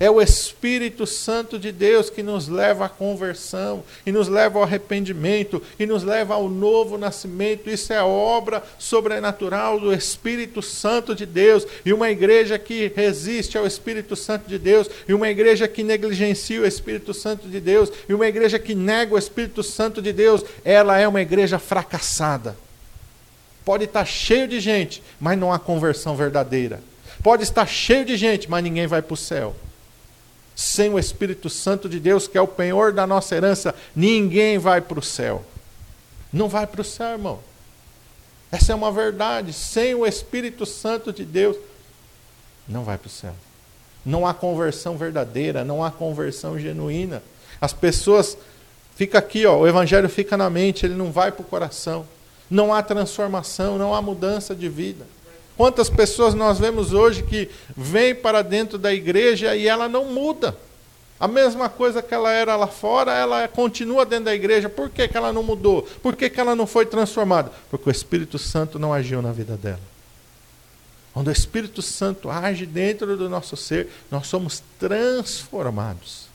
É o Espírito Santo de Deus que nos leva à conversão, e nos leva ao arrependimento, e nos leva ao novo nascimento. Isso é obra sobrenatural do Espírito Santo de Deus. E uma igreja que resiste ao Espírito Santo de Deus, e uma igreja que negligencia o Espírito Santo de Deus, e uma igreja que nega o Espírito Santo de Deus, ela é uma igreja fracassada. Pode estar cheio de gente, mas não há conversão verdadeira. Pode estar cheio de gente, mas ninguém vai para o céu. Sem o Espírito Santo de Deus, que é o penhor da nossa herança, ninguém vai para o céu. Não vai para o céu, irmão. Essa é uma verdade. Sem o Espírito Santo de Deus, não vai para o céu. Não há conversão verdadeira, não há conversão genuína. As pessoas fica aqui, ó, o evangelho fica na mente, ele não vai para o coração. Não há transformação, não há mudança de vida. Quantas pessoas nós vemos hoje que vêm para dentro da igreja e ela não muda. A mesma coisa que ela era lá fora, ela continua dentro da igreja. Por que, que ela não mudou? Por que, que ela não foi transformada? Porque o Espírito Santo não agiu na vida dela. Quando o Espírito Santo age dentro do nosso ser, nós somos transformados.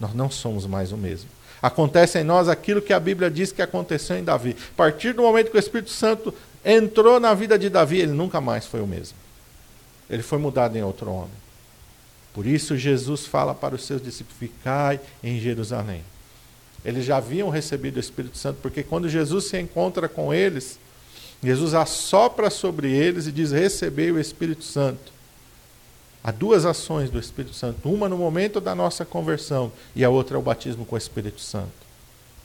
Nós não somos mais o mesmo. Acontece em nós aquilo que a Bíblia diz que aconteceu em Davi. A partir do momento que o Espírito Santo entrou na vida de Davi, ele nunca mais foi o mesmo. Ele foi mudado em outro homem. Por isso Jesus fala para os seus discípulos: ficai em Jerusalém. Eles já haviam recebido o Espírito Santo, porque quando Jesus se encontra com eles, Jesus assopra sobre eles e diz: recebei o Espírito Santo. Há duas ações do Espírito Santo, uma no momento da nossa conversão e a outra é o batismo com o Espírito Santo.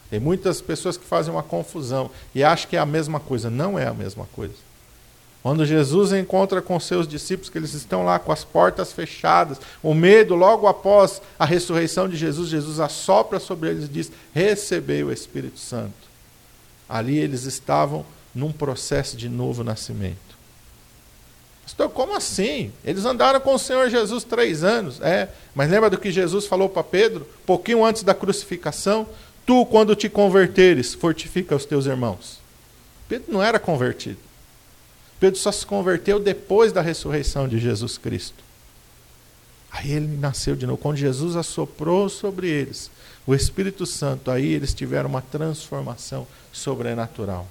Tem muitas pessoas que fazem uma confusão e acham que é a mesma coisa. Não é a mesma coisa. Quando Jesus encontra com seus discípulos, que eles estão lá com as portas fechadas, o medo, logo após a ressurreição de Jesus, Jesus assopra sobre eles e diz: Recebei o Espírito Santo. Ali eles estavam num processo de novo nascimento. Pastor, como assim? Eles andaram com o Senhor Jesus três anos. É, mas lembra do que Jesus falou para Pedro, pouquinho antes da crucificação? Tu, quando te converteres, fortifica os teus irmãos. Pedro não era convertido. Pedro só se converteu depois da ressurreição de Jesus Cristo. Aí ele nasceu de novo. Quando Jesus assoprou sobre eles o Espírito Santo, aí eles tiveram uma transformação sobrenatural.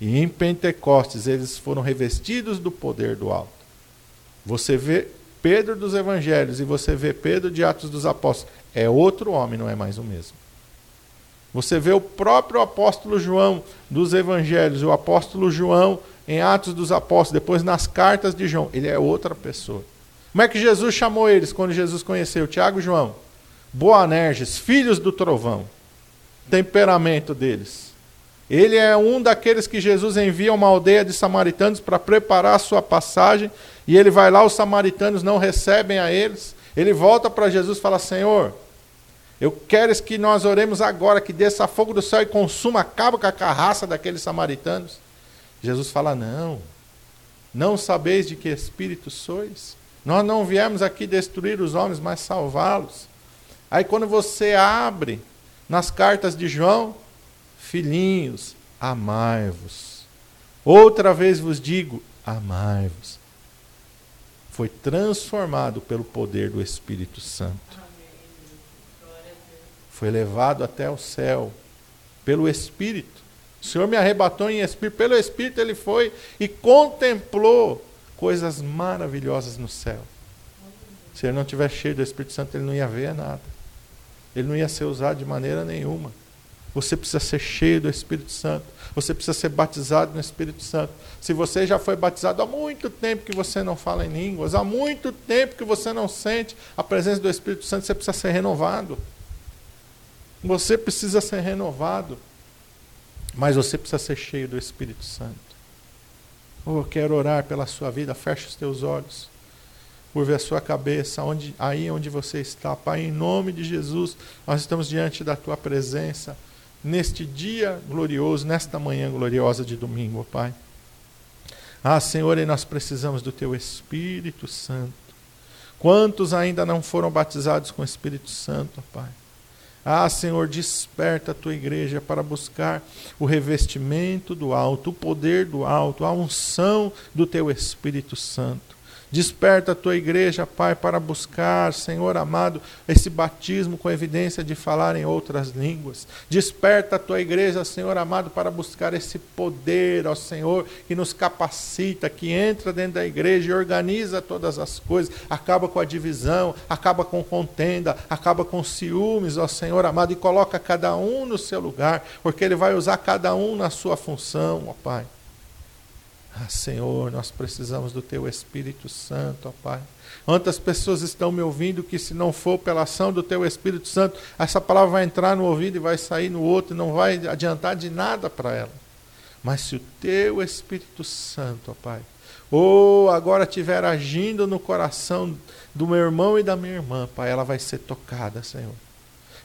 E em Pentecostes eles foram revestidos do poder do alto. Você vê Pedro dos Evangelhos e você vê Pedro de Atos dos Apóstolos. É outro homem, não é mais o mesmo. Você vê o próprio apóstolo João dos Evangelhos, o apóstolo João em Atos dos Apóstolos, depois nas cartas de João. Ele é outra pessoa. Como é que Jesus chamou eles quando Jesus conheceu Tiago e João? Boanerges, filhos do trovão. Temperamento deles. Ele é um daqueles que Jesus envia a uma aldeia de samaritanos para preparar a sua passagem, e ele vai lá, os samaritanos não recebem a eles. Ele volta para Jesus e fala: Senhor, eu quero que nós oremos agora, que desça fogo do céu e consuma, acaba com a carraça daqueles samaritanos. Jesus fala: Não, não sabeis de que espírito sois? Nós não viemos aqui destruir os homens, mas salvá-los. Aí quando você abre nas cartas de João, filhinhos, amai-vos. Outra vez vos digo, amai-vos. Foi transformado pelo poder do Espírito Santo. Foi levado até o céu pelo Espírito. O Senhor me arrebatou em Espírito. Pelo Espírito ele foi e contemplou coisas maravilhosas no céu. Se ele não estiver cheio do Espírito Santo, ele não ia ver nada. Ele não ia ser usado de maneira nenhuma. Você precisa ser cheio do Espírito Santo. Você precisa ser batizado no Espírito Santo. Se você já foi batizado há muito tempo que você não fala em línguas, há muito tempo que você não sente a presença do Espírito Santo, você precisa ser renovado. Você precisa ser renovado. Mas você precisa ser cheio do Espírito Santo. Oh, eu quero orar pela sua vida. Feche os teus olhos. Curve a sua cabeça, onde, aí onde você está. Pai, em nome de Jesus, nós estamos diante da tua presença. Neste dia glorioso, nesta manhã gloriosa de domingo, Pai. Ah, Senhor, e nós precisamos do teu Espírito Santo. Quantos ainda não foram batizados com o Espírito Santo, Pai? Ah, Senhor, desperta a tua igreja para buscar o revestimento do alto, o poder do alto, a unção do teu Espírito Santo. Desperta a tua igreja, Pai, para buscar, Senhor amado, esse batismo com evidência de falar em outras línguas. Desperta a tua igreja, Senhor amado, para buscar esse poder, ó Senhor, que nos capacita, que entra dentro da igreja e organiza todas as coisas, acaba com a divisão, acaba com contenda, acaba com ciúmes, ó Senhor amado, e coloca cada um no seu lugar, porque Ele vai usar cada um na sua função, ó Pai. Ah, Senhor, nós precisamos do Teu Espírito Santo, ó Pai. Quantas pessoas estão me ouvindo que, se não for pela ação do Teu Espírito Santo, essa palavra vai entrar no ouvido e vai sair no outro, e não vai adiantar de nada para ela. Mas se o Teu Espírito Santo, ó Pai, ou agora estiver agindo no coração do meu irmão e da minha irmã, Pai, ela vai ser tocada, Senhor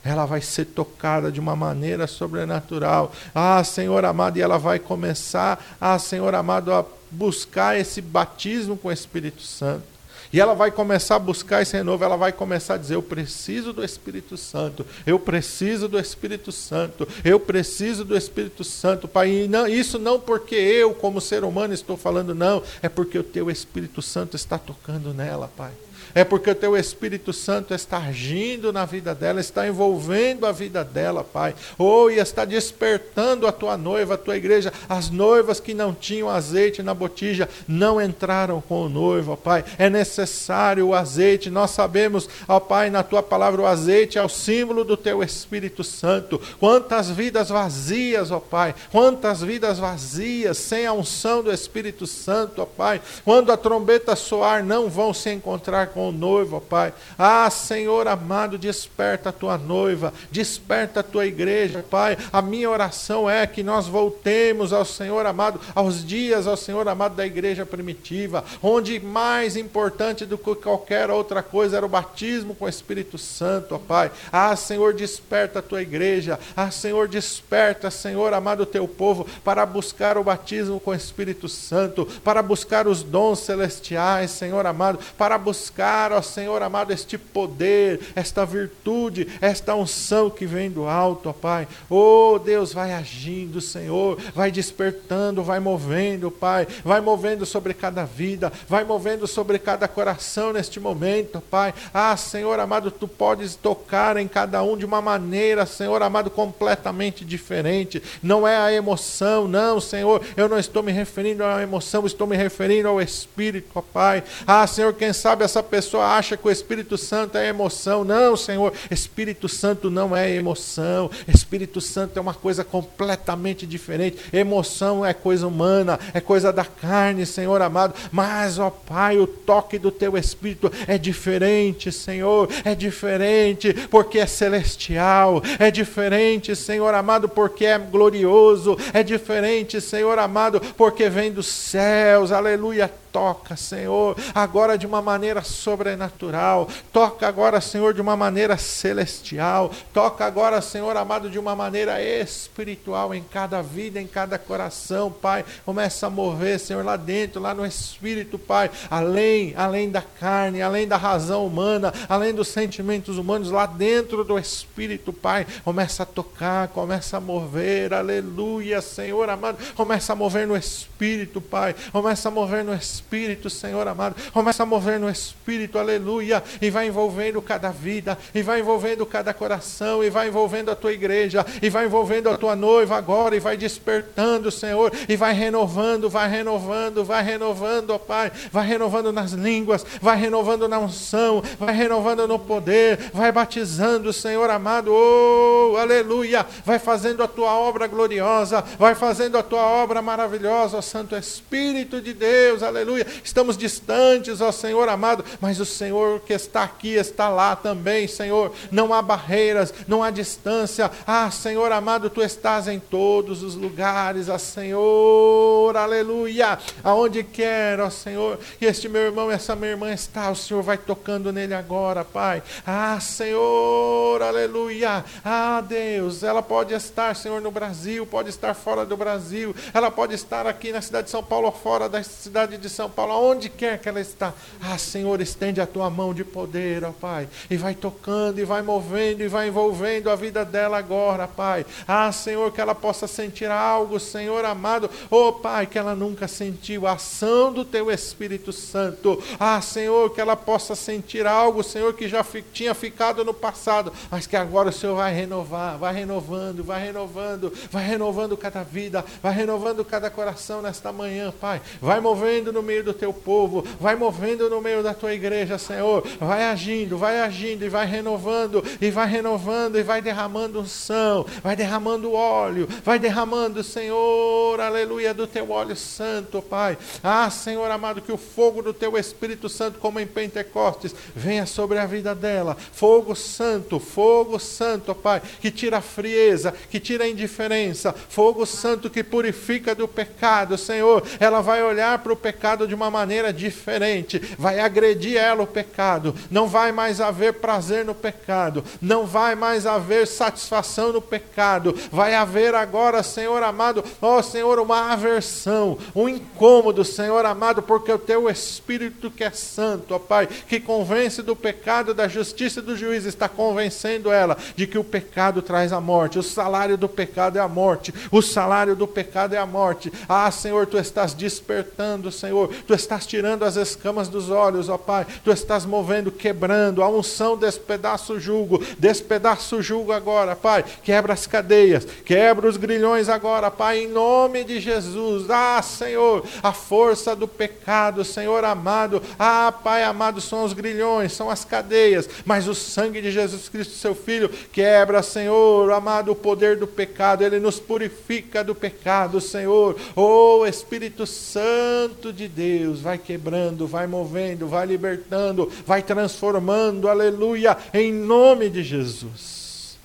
ela vai ser tocada de uma maneira sobrenatural. Ah, Senhor amado, e ela vai começar, ah, Senhor amado, a buscar esse batismo com o Espírito Santo. E ela vai começar a buscar esse renovo, ela vai começar a dizer: Eu preciso do Espírito Santo, eu preciso do Espírito Santo, eu preciso do Espírito Santo, Pai. E não, isso não porque eu, como ser humano, estou falando, não, é porque o Teu Espírito Santo está tocando nela, Pai é porque o teu Espírito Santo está agindo na vida dela, está envolvendo a vida dela, Pai. Oh, e está despertando a tua noiva, a tua igreja. As noivas que não tinham azeite na botija não entraram com o noivo, Pai. É necessário o azeite. Nós sabemos, ó Pai, na tua palavra, o azeite é o símbolo do teu Espírito Santo. Quantas vidas vazias, ó Pai. Quantas vidas vazias, sem a unção do Espírito Santo, ó Pai. Quando a trombeta soar, não vão se encontrar com com o noivo, ó Pai. Ah, Senhor amado, desperta a tua noiva, desperta a tua igreja, Pai. A minha oração é que nós voltemos ao Senhor amado, aos dias, ao Senhor amado da igreja primitiva, onde mais importante do que qualquer outra coisa era o batismo com o Espírito Santo, ó Pai. Ah, Senhor, desperta a tua igreja. Ah, Senhor, desperta, Senhor amado, o teu povo para buscar o batismo com o Espírito Santo, para buscar os dons celestiais, Senhor amado, para buscar tocar, ó Senhor amado, este poder, esta virtude, esta unção que vem do alto, ó Pai. Oh Deus, vai agindo, Senhor, vai despertando, vai movendo, Pai, vai movendo sobre cada vida, vai movendo sobre cada coração neste momento, Pai. Ah, Senhor amado, tu podes tocar em cada um de uma maneira, Senhor amado, completamente diferente. Não é a emoção, não, Senhor, eu não estou me referindo à emoção, estou me referindo ao Espírito, ó Pai. Ah, Senhor, quem sabe essa pessoa acha que o Espírito Santo é emoção. Não, Senhor, Espírito Santo não é emoção. Espírito Santo é uma coisa completamente diferente. Emoção é coisa humana, é coisa da carne, Senhor amado. Mas, ó Pai, o toque do teu Espírito é diferente, Senhor. É diferente porque é celestial. É diferente, Senhor amado, porque é glorioso. É diferente, Senhor amado, porque vem dos céus. Aleluia toca, Senhor, agora de uma maneira sobrenatural. Toca agora, Senhor, de uma maneira celestial. Toca agora, Senhor amado, de uma maneira espiritual em cada vida, em cada coração, Pai. Começa a mover, Senhor, lá dentro, lá no espírito, Pai, além, além da carne, além da razão humana, além dos sentimentos humanos, lá dentro do espírito, Pai. Começa a tocar, começa a mover. Aleluia, Senhor amado. Começa a mover no espírito, Pai. Começa a mover no espírito Espírito, Senhor amado. Começa a mover no Espírito, aleluia. E vai envolvendo cada vida, e vai envolvendo cada coração, e vai envolvendo a tua igreja, e vai envolvendo a tua noiva agora, e vai despertando, Senhor, e vai renovando, vai renovando, vai renovando, ó Pai. Vai renovando nas línguas, vai renovando na unção, vai renovando no poder, vai batizando, Senhor amado, oh, aleluia. Vai fazendo a tua obra gloriosa, vai fazendo a tua obra maravilhosa, ó Santo Espírito de Deus, aleluia aleluia. Estamos distantes, ó Senhor amado, mas o Senhor que está aqui está lá também, Senhor. Não há barreiras, não há distância. Ah, Senhor amado, tu estás em todos os lugares, ó Senhor, aleluia. Aonde quer, ó Senhor, que este meu irmão, essa minha irmã está, o Senhor vai tocando nele agora, Pai. Ah, Senhor, aleluia. Ah, Deus, ela pode estar, Senhor, no Brasil, pode estar fora do Brasil, ela pode estar aqui na cidade de São Paulo, fora da cidade de São são Paulo, aonde quer que ela está. Ah, Senhor, estende a tua mão de poder, ó Pai, e vai tocando, e vai movendo, e vai envolvendo a vida dela agora, Pai. Ah, Senhor, que ela possa sentir algo, Senhor amado, ó Pai, que ela nunca sentiu, a ação do teu Espírito Santo. Ah, Senhor, que ela possa sentir algo, Senhor, que já tinha ficado no passado, mas que agora o Senhor vai renovar, vai renovando, vai renovando, vai renovando cada vida, vai renovando cada coração nesta manhã, Pai. Vai movendo no meio do teu povo, vai movendo no meio da tua igreja, Senhor. Vai agindo, vai agindo e vai renovando, e vai renovando e vai derramando unção, vai derramando óleo, vai derramando, Senhor, aleluia, do teu óleo santo, Pai. Ah, Senhor amado, que o fogo do teu Espírito Santo, como em Pentecostes, venha sobre a vida dela. Fogo santo, fogo santo, Pai, que tira a frieza, que tira a indiferença. Fogo santo que purifica do pecado, Senhor. Ela vai olhar para o pecado pecado de uma maneira diferente, vai agredir ela o pecado, não vai mais haver prazer no pecado, não vai mais haver satisfação no pecado, vai haver agora, Senhor amado, ó Senhor, uma aversão, um incômodo, Senhor amado, porque o teu Espírito que é santo, ó Pai, que convence do pecado, da justiça e do juízo, está convencendo ela de que o pecado traz a morte, o salário do pecado é a morte, o salário do pecado é a morte. Ah, Senhor, tu estás despertando, Senhor, tu estás tirando as escamas dos olhos, ó Pai, tu estás movendo, quebrando, a unção despedaça o jugo, despedaça o jugo agora, Pai, quebra as cadeias, quebra os grilhões agora, Pai, em nome de Jesus, ah, Senhor, a força do pecado, Senhor amado, ah, Pai amado, são os grilhões, são as cadeias, mas o sangue de Jesus Cristo, seu Filho, quebra, Senhor, amado, o poder do pecado, ele nos purifica do pecado, Senhor, oh Espírito Santo de Deus, vai quebrando, vai movendo, vai libertando, vai transformando, aleluia, em nome de Jesus.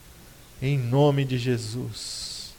Em nome de Jesus.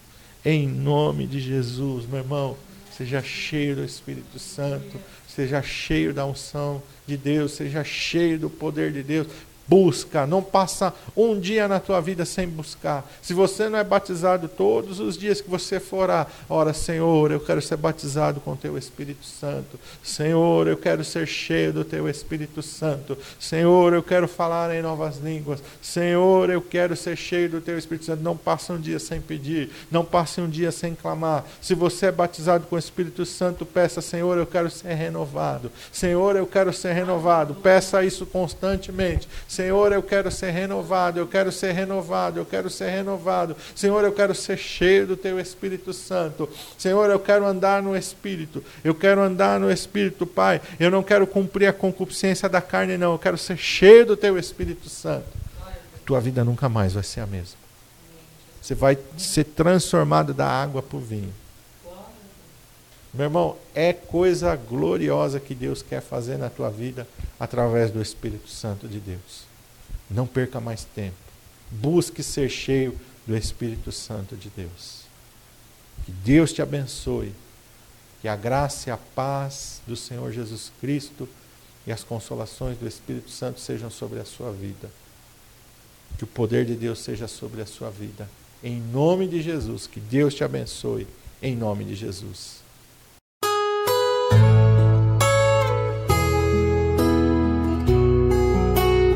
Em nome de Jesus, meu irmão, seja cheio do Espírito Santo, seja cheio da unção de Deus, seja cheio do poder de Deus. Busca, não passa um dia na tua vida sem buscar. Se você não é batizado todos os dias que você forá, ora, Senhor, eu quero ser batizado com teu Espírito Santo. Senhor, eu quero ser cheio do teu Espírito Santo. Senhor, eu quero falar em novas línguas. Senhor, eu quero ser cheio do teu Espírito Santo. Não passe um dia sem pedir, não passe um dia sem clamar. Se você é batizado com o Espírito Santo, peça, Senhor, eu quero ser renovado. Senhor, eu quero ser renovado. Peça isso constantemente. Senhor, eu quero ser renovado, eu quero ser renovado, eu quero ser renovado. Senhor, eu quero ser cheio do teu Espírito Santo. Senhor, eu quero andar no Espírito. Eu quero andar no Espírito, Pai. Eu não quero cumprir a concupiscência da carne, não. Eu quero ser cheio do teu Espírito Santo. Tua vida nunca mais vai ser a mesma. Você vai ser transformado da água para o vinho. Meu irmão, é coisa gloriosa que Deus quer fazer na tua vida através do Espírito Santo de Deus. Não perca mais tempo. Busque ser cheio do Espírito Santo de Deus. Que Deus te abençoe. Que a graça e a paz do Senhor Jesus Cristo e as consolações do Espírito Santo sejam sobre a sua vida. Que o poder de Deus seja sobre a sua vida. Em nome de Jesus, que Deus te abençoe. Em nome de Jesus.